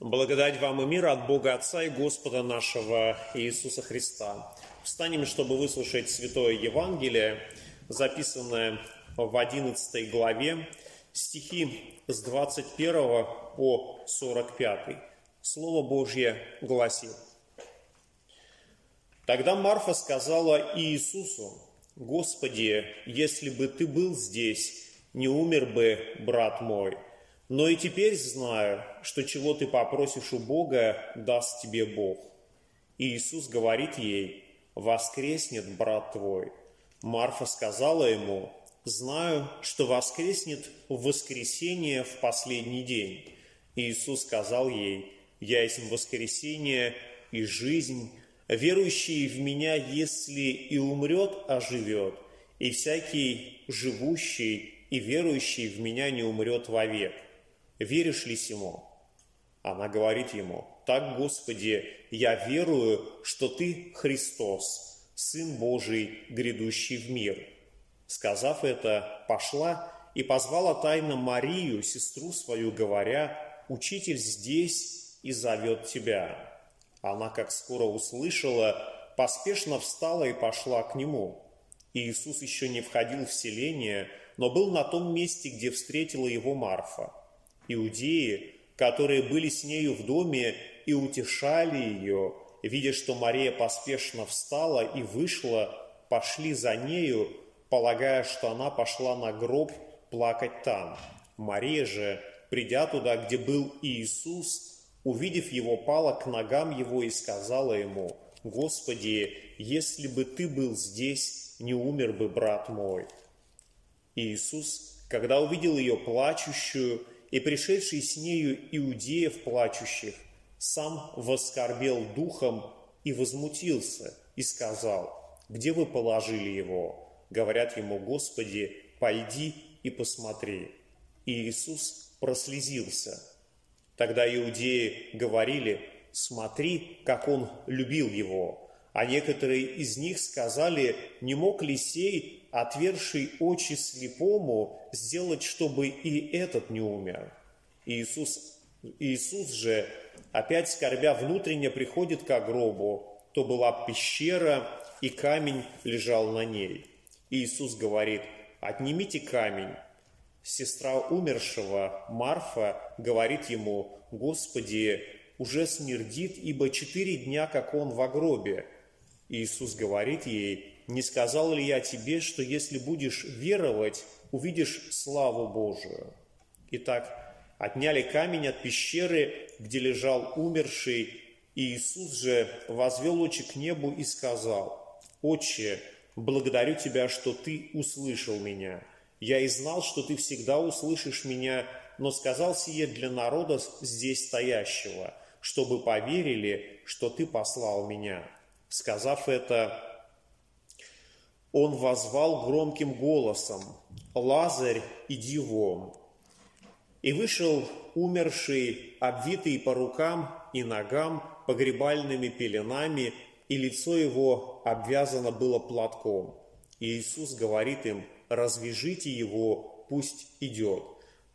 Благодать вам и мир от Бога Отца и Господа нашего Иисуса Христа. Встанем, чтобы выслушать Святое Евангелие, записанное в 11 главе, стихи с 21 по 45. Слово Божье гласит. Тогда Марфа сказала Иисусу, «Господи, если бы Ты был здесь, не умер бы брат мой». Но и теперь знаю, что чего ты попросишь у Бога, даст тебе Бог. И Иисус говорит ей, воскреснет брат твой. Марфа сказала ему, знаю, что воскреснет в воскресенье в последний день. И Иисус сказал ей, я есть воскресенье и жизнь, верующий в Меня, если и умрет, оживет, и всякий живущий и верующий в Меня не умрет вовек веришь ли сему? Она говорит ему, так, Господи, я верую, что Ты Христос, Сын Божий, грядущий в мир. Сказав это, пошла и позвала тайно Марию, сестру свою, говоря, «Учитель здесь и зовет тебя». Она, как скоро услышала, поспешно встала и пошла к нему. И Иисус еще не входил в селение, но был на том месте, где встретила его Марфа. Иудеи, которые были с нею в доме и утешали ее, видя, что Мария поспешно встала и вышла, пошли за нею, полагая, что она пошла на гроб плакать там. Мария же, придя туда, где был Иисус, увидев его, пала к ногам его и сказала ему, «Господи, если бы ты был здесь, не умер бы брат мой». Иисус, когда увидел ее плачущую и пришедший с нею иудеев плачущих, сам воскорбел духом и возмутился, и сказал, «Где вы положили его?» Говорят ему, «Господи, пойди и посмотри». И Иисус прослезился. Тогда иудеи говорили, «Смотри, как он любил его». А некоторые из них сказали, не мог ли сей отверший очи слепому, сделать, чтобы и этот не умер. Иисус, Иисус же, опять скорбя внутренне, приходит к гробу. То была пещера, и камень лежал на ней. Иисус говорит, отнимите камень. Сестра умершего, Марфа, говорит ему, Господи, уже смердит, ибо четыре дня, как он в гробе. Иисус говорит ей, не сказал ли я тебе, что если будешь веровать, увидишь славу Божию? Итак, отняли камень от пещеры, где лежал умерший, и Иисус же возвел очи к небу и сказал, «Отче, благодарю Тебя, что Ты услышал меня. Я и знал, что Ты всегда услышишь меня, но сказал сие для народа здесь стоящего, чтобы поверили, что Ты послал меня». Сказав это, он возвал громким голосом, «Лазарь, иди вон!» И вышел умерший, обвитый по рукам и ногам погребальными пеленами, и лицо его обвязано было платком. И Иисус говорит им, «Развяжите его, пусть идет».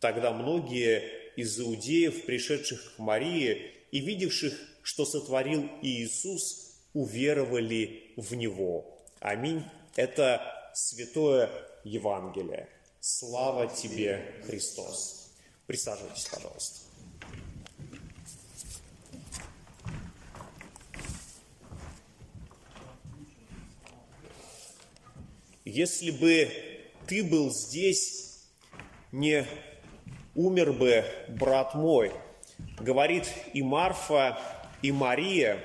Тогда многие из иудеев, пришедших к Марии и видевших, что сотворил Иисус, уверовали в Него. Аминь. Это Святое Евангелие. Слава тебе, Христос. Присаживайтесь, пожалуйста. Если бы ты был здесь, не умер бы брат мой, говорит и Марфа, и Мария.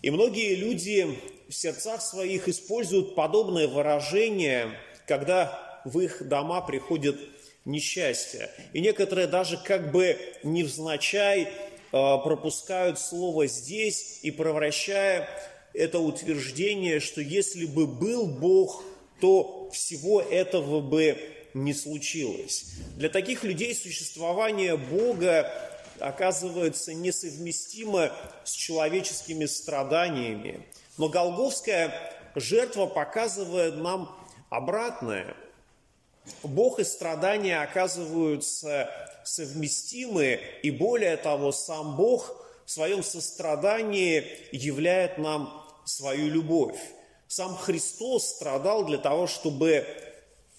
И многие люди в сердцах своих используют подобное выражение, когда в их дома приходит несчастье. И некоторые даже как бы невзначай э, пропускают слово здесь и превращая это утверждение, что если бы был Бог, то всего этого бы не случилось. Для таких людей существование Бога оказывается несовместимо с человеческими страданиями. Но Голговская жертва показывает нам обратное. Бог и страдания оказываются совместимы, и более того, сам Бог в своем сострадании являет нам свою любовь. Сам Христос страдал для того, чтобы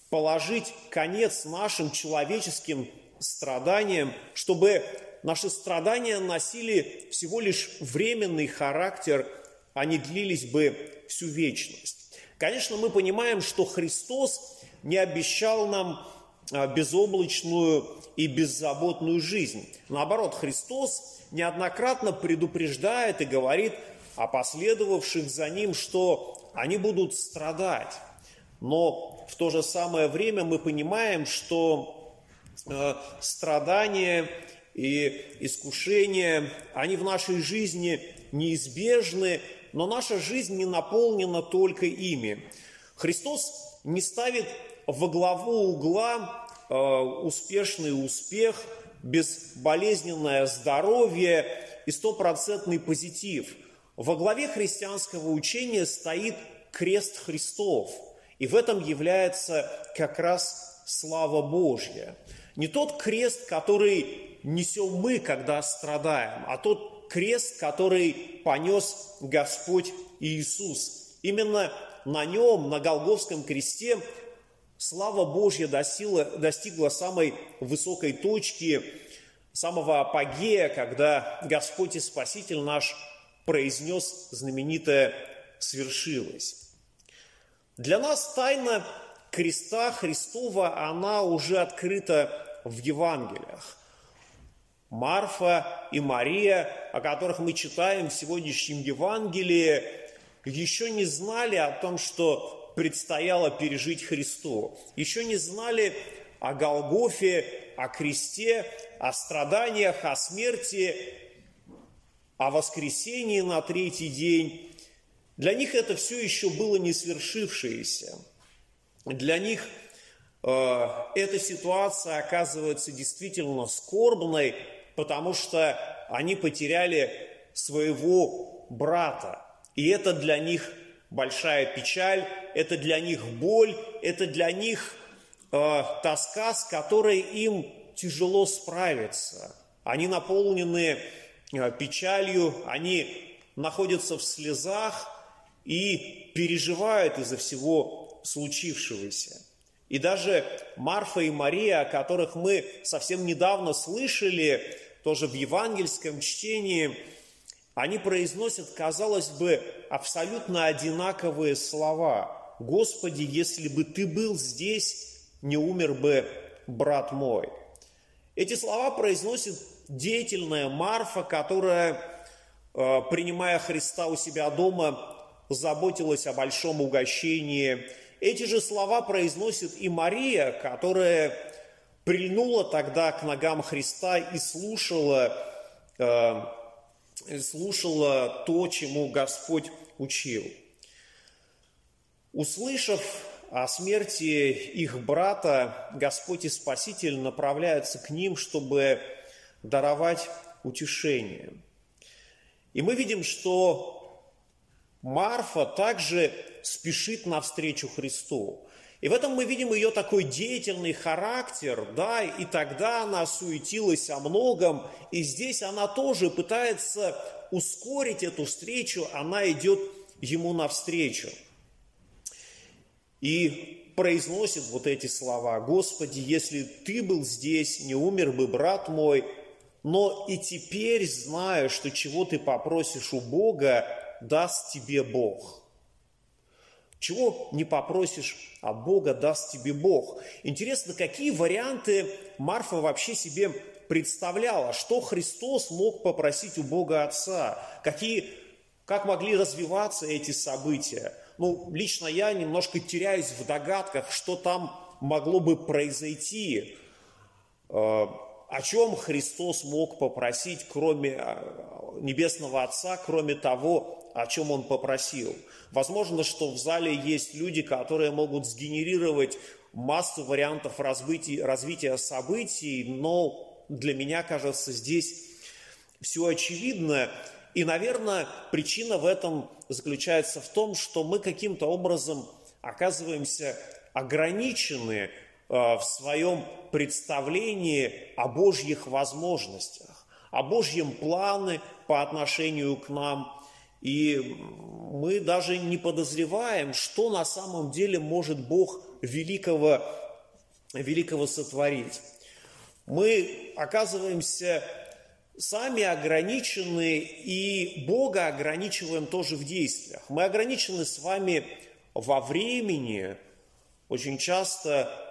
положить конец нашим человеческим страданиям, чтобы наши страдания носили всего лишь временный характер, не длились бы всю вечность. Конечно, мы понимаем, что Христос не обещал нам а, безоблачную и беззаботную жизнь. Наоборот, Христос неоднократно предупреждает и говорит о последовавших за Ним, что они будут страдать. Но в то же самое время мы понимаем, что э, страдания и искушения, они в нашей жизни неизбежны, но наша жизнь не наполнена только ими. Христос не ставит во главу угла э, успешный успех, безболезненное здоровье и стопроцентный позитив. Во главе христианского учения стоит крест Христов, и в этом является как раз слава Божья. Не тот крест, который несем мы, когда страдаем, а тот крест, который понес Господь Иисус. Именно на нем, на Голговском кресте, слава Божья достигла, достигла самой высокой точки, самого апогея, когда Господь и Спаситель наш произнес знаменитое «свершилось». Для нас тайна креста Христова, она уже открыта в Евангелиях. Марфа и Мария, о которых мы читаем в сегодняшнем Евангелии, еще не знали о том, что предстояло пережить Христу. Еще не знали о Голгофе, о кресте, о страданиях, о смерти, о воскресении на третий день. Для них это все еще было не свершившееся. Для них э, эта ситуация оказывается действительно скорбной, потому что они потеряли своего брата. И это для них большая печаль, это для них боль, это для них э, тоска, с которой им тяжело справиться. Они наполнены э, печалью, они находятся в слезах и переживают из-за всего случившегося. И даже Марфа и Мария, о которых мы совсем недавно слышали, тоже в евангельском чтении, они произносят, казалось бы, абсолютно одинаковые слова. «Господи, если бы Ты был здесь, не умер бы брат мой». Эти слова произносит деятельная Марфа, которая, э, принимая Христа у себя дома, заботилась о большом угощении. Эти же слова произносит и Мария, которая прильнула тогда к ногам Христа и слушала э, слушала то, чему Господь учил. Услышав о смерти их брата, Господь и Спаситель направляются к ним, чтобы даровать утешение. И мы видим, что Марфа также спешит навстречу Христу. И в этом мы видим ее такой деятельный характер, да, и тогда она суетилась о многом, и здесь она тоже пытается ускорить эту встречу, она идет ему навстречу. И произносит вот эти слова, «Господи, если Ты был здесь, не умер бы брат мой, но и теперь знаю, что чего Ты попросишь у Бога, даст Тебе Бог». Чего не попросишь, а Бога даст тебе Бог. Интересно, какие варианты Марфа вообще себе представляла, что Христос мог попросить у Бога Отца, какие, как могли развиваться эти события. Ну, лично я немножко теряюсь в догадках, что там могло бы произойти, э, о чем Христос мог попросить, кроме э, Небесного Отца, кроме того, о чем он попросил. Возможно, что в зале есть люди, которые могут сгенерировать массу вариантов развития, развития событий, но для меня кажется здесь все очевидно. И, наверное, причина в этом заключается в том, что мы каким-то образом оказываемся ограничены в своем представлении о Божьих возможностях, о Божьем плане по отношению к нам. И мы даже не подозреваем, что на самом деле может Бог великого, великого сотворить. Мы оказываемся сами ограничены, и Бога ограничиваем тоже в действиях. Мы ограничены с вами во времени. Очень часто э,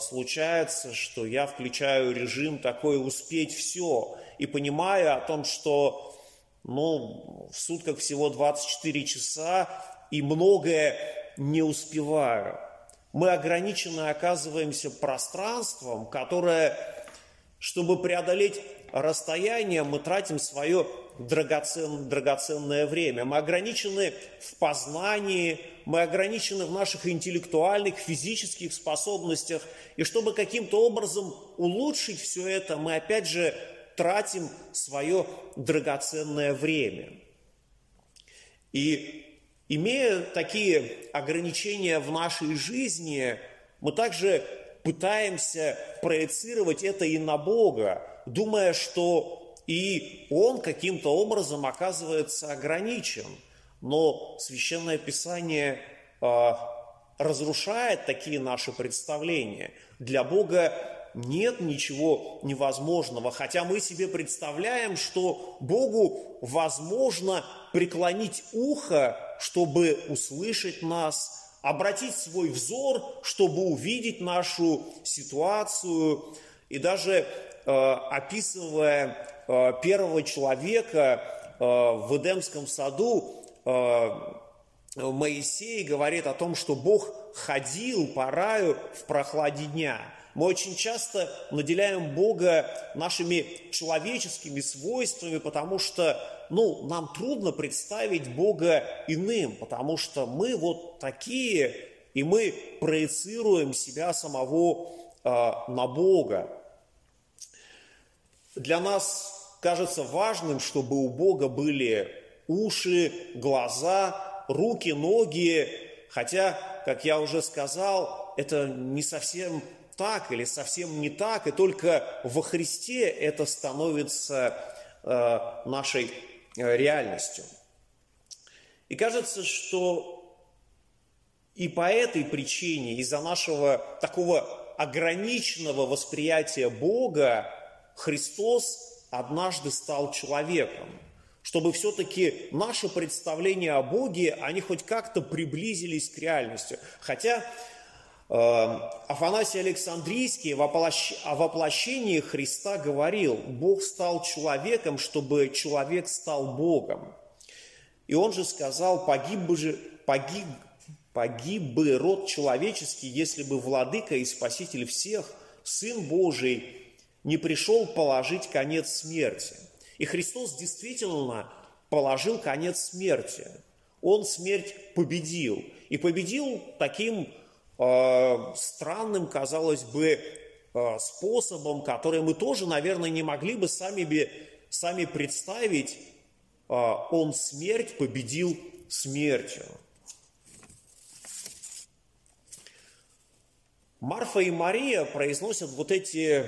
случается, что я включаю режим такой успеть все и понимаю о том, что ну, в сутках всего 24 часа и многое не успеваю. Мы ограниченно оказываемся пространством, которое, чтобы преодолеть расстояние, мы тратим свое драгоцен, драгоценное время. Мы ограничены в познании, мы ограничены в наших интеллектуальных, физических способностях. И чтобы каким-то образом улучшить все это, мы опять же тратим свое драгоценное время. И имея такие ограничения в нашей жизни, мы также пытаемся проецировать это и на Бога, думая, что и Он каким-то образом оказывается ограничен. Но Священное Писание э, разрушает такие наши представления. Для Бога нет ничего невозможного, хотя мы себе представляем, что Богу возможно преклонить ухо, чтобы услышать нас, обратить свой взор, чтобы увидеть нашу ситуацию. И даже э, описывая э, первого человека э, в Эдемском саду, Моисей говорит о том, что Бог ходил по раю в прохладе дня – мы очень часто наделяем Бога нашими человеческими свойствами, потому что ну, нам трудно представить Бога иным, потому что мы вот такие, и мы проецируем себя самого э, на Бога. Для нас кажется важным, чтобы у Бога были уши, глаза, руки, ноги, хотя, как я уже сказал, это не совсем так или совсем не так, и только во Христе это становится э, нашей э, реальностью. И кажется, что и по этой причине, из-за нашего такого ограниченного восприятия Бога, Христос однажды стал человеком, чтобы все-таки наше представление о Боге, они хоть как-то приблизились к реальности. Хотя Эм, Афанасий Александрийский о воплощении Христа говорил, Бог стал человеком, чтобы человек стал Богом. И он же сказал, погиб бы, же, погиб, погиб бы род человеческий, если бы владыка и спаситель всех, Сын Божий, не пришел положить конец смерти. И Христос действительно положил конец смерти. Он смерть победил. И победил таким Э, странным, казалось бы, э, способом, который мы тоже, наверное, не могли бы сами, сами представить, э, он смерть победил смертью. Марфа и Мария произносят вот эти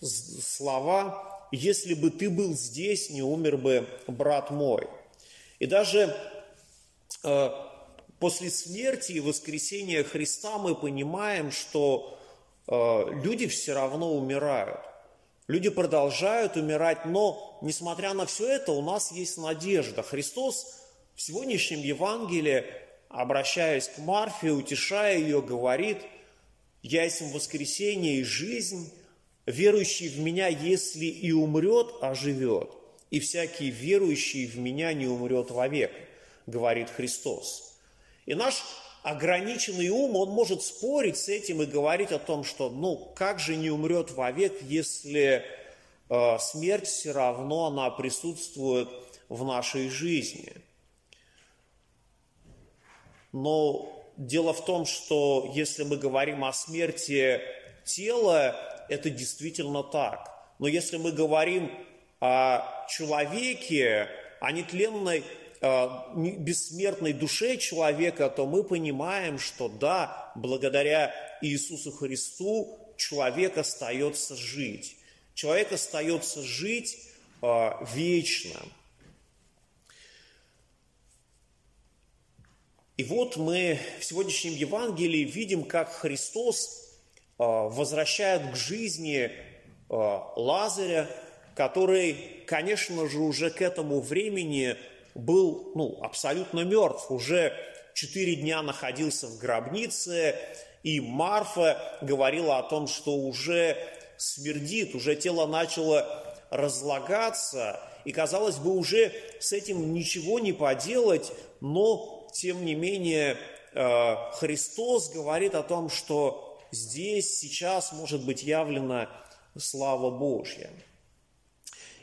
слова «Если бы ты был здесь, не умер бы брат мой». И даже после смерти и воскресения Христа мы понимаем, что э, люди все равно умирают. Люди продолжают умирать, но, несмотря на все это, у нас есть надежда. Христос в сегодняшнем Евангелии, обращаясь к Марфе, утешая ее, говорит, «Я есть воскресение и жизнь, верующий в Меня, если и умрет, оживет, и всякий верующий в Меня не умрет вовек», говорит Христос. И наш ограниченный ум, он может спорить с этим и говорить о том, что ну как же не умрет вовек, если э, смерть все равно она присутствует в нашей жизни. Но дело в том, что если мы говорим о смерти тела, это действительно так. Но если мы говорим о человеке, о нетленной бессмертной душе человека, то мы понимаем, что да, благодаря Иисусу Христу человек остается жить. Человек остается жить вечно. И вот мы в сегодняшнем Евангелии видим, как Христос а, возвращает к жизни а, Лазаря, который, конечно же, уже к этому времени был ну, абсолютно мертв, уже четыре дня находился в гробнице, и Марфа говорила о том, что уже смердит, уже тело начало разлагаться, и, казалось бы, уже с этим ничего не поделать, но тем не менее, э, Христос говорит о том, что здесь, сейчас может быть явлена слава Божья.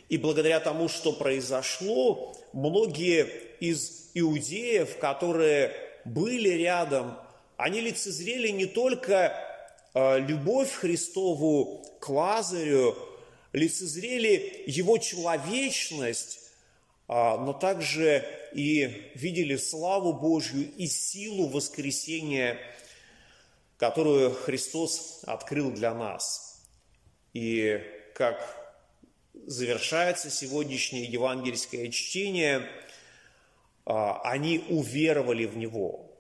И благодаря тому, что произошло, многие из иудеев, которые были рядом, они лицезрели не только э, любовь Христову к Лазарю, лицезрели его человечность, а, но также и видели славу Божью и силу воскресения, которую Христос открыл для нас. И как завершается сегодняшнее евангельское чтение, а, они уверовали в Него.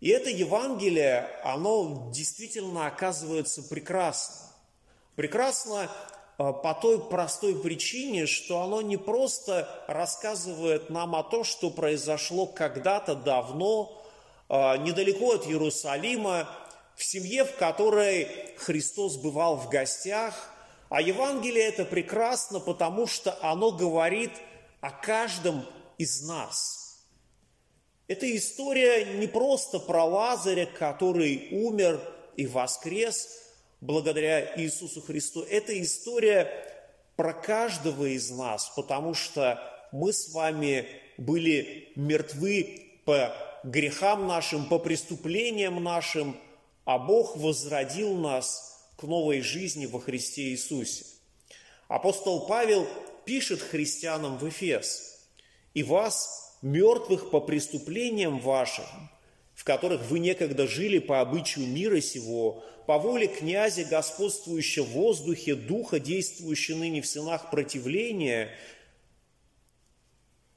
И это Евангелие, оно действительно оказывается прекрасно. Прекрасно по той простой причине, что оно не просто рассказывает нам о том, что произошло когда-то давно, э, недалеко от Иерусалима, в семье, в которой Христос бывал в гостях. А Евангелие это прекрасно, потому что оно говорит о каждом из нас. Это история не просто про Лазаря, который умер и воскрес – благодаря Иисусу Христу. Это история про каждого из нас, потому что мы с вами были мертвы по грехам нашим, по преступлениям нашим, а Бог возродил нас к новой жизни во Христе Иисусе. Апостол Павел пишет христианам в Эфес, «И вас, мертвых по преступлениям вашим, в которых вы некогда жили по обычаю мира сего, по воле князя, господствующего в воздухе, духа, действующего ныне в сынах противления,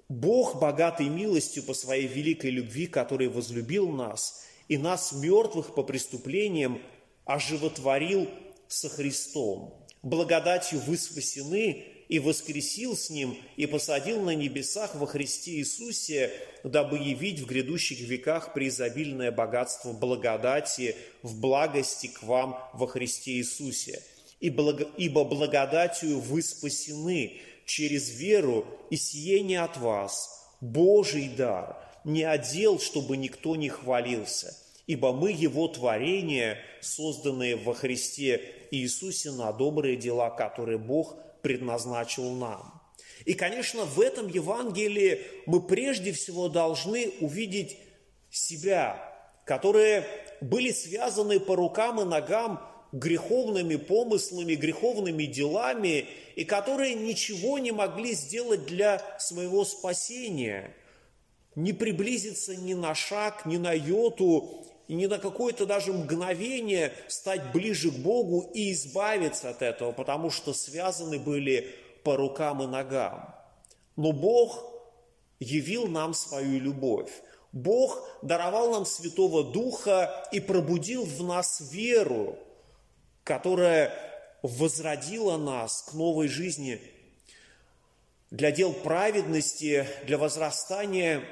Бог, богатый милостью по своей великой любви, который возлюбил нас, и нас, мертвых по преступлениям, оживотворил со Христом. Благодатью вы спасены, и воскресил с Ним, и посадил на небесах во Христе Иисусе, дабы явить в грядущих веках преизобильное богатство благодати в благости к вам во Христе Иисусе. Ибо благодатью вы спасены через веру, и сие не от вас, Божий дар, не отдел, чтобы никто не хвалился, ибо мы Его творение, созданные во Христе Иисусе на добрые дела, которые Бог предназначил нам. И, конечно, в этом Евангелии мы прежде всего должны увидеть себя, которые были связаны по рукам и ногам греховными помыслами, греховными делами, и которые ничего не могли сделать для своего спасения, не приблизиться ни на шаг, ни на йоту, и не на какое-то даже мгновение стать ближе к Богу и избавиться от этого, потому что связаны были по рукам и ногам. Но Бог явил нам свою любовь. Бог даровал нам Святого Духа и пробудил в нас веру, которая возродила нас к новой жизни для дел праведности, для возрастания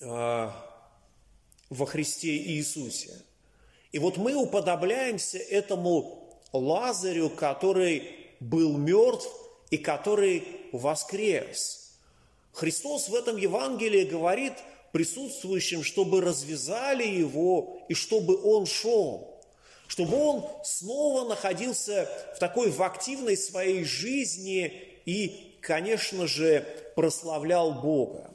во Христе Иисусе. И вот мы уподобляемся этому Лазарю, который был мертв и который воскрес. Христос в этом Евангелии говорит присутствующим, чтобы развязали его и чтобы он шел, чтобы он снова находился в такой в активной своей жизни и, конечно же, прославлял Бога.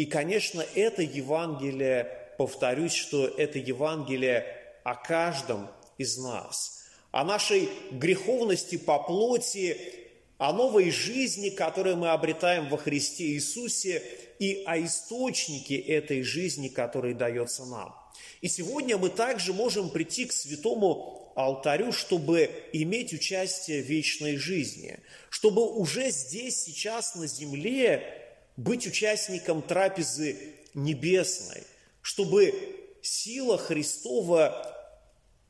И, конечно, это Евангелие повторюсь, что это Евангелие о каждом из нас, о нашей греховности по плоти, о новой жизни, которую мы обретаем во Христе Иисусе, и о источнике этой жизни, который дается нам. И сегодня мы также можем прийти к святому алтарю, чтобы иметь участие в вечной жизни, чтобы уже здесь, сейчас на земле быть участником трапезы небесной, чтобы сила Христова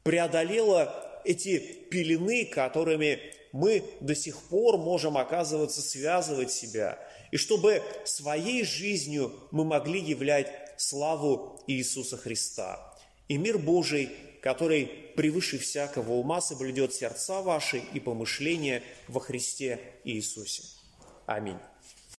преодолела эти пелены, которыми мы до сих пор можем, оказываться, связывать себя, и чтобы своей жизнью мы могли являть славу Иисуса Христа. И мир Божий, который превыше всякого ума соблюдет сердца ваши и помышления во Христе Иисусе. Аминь.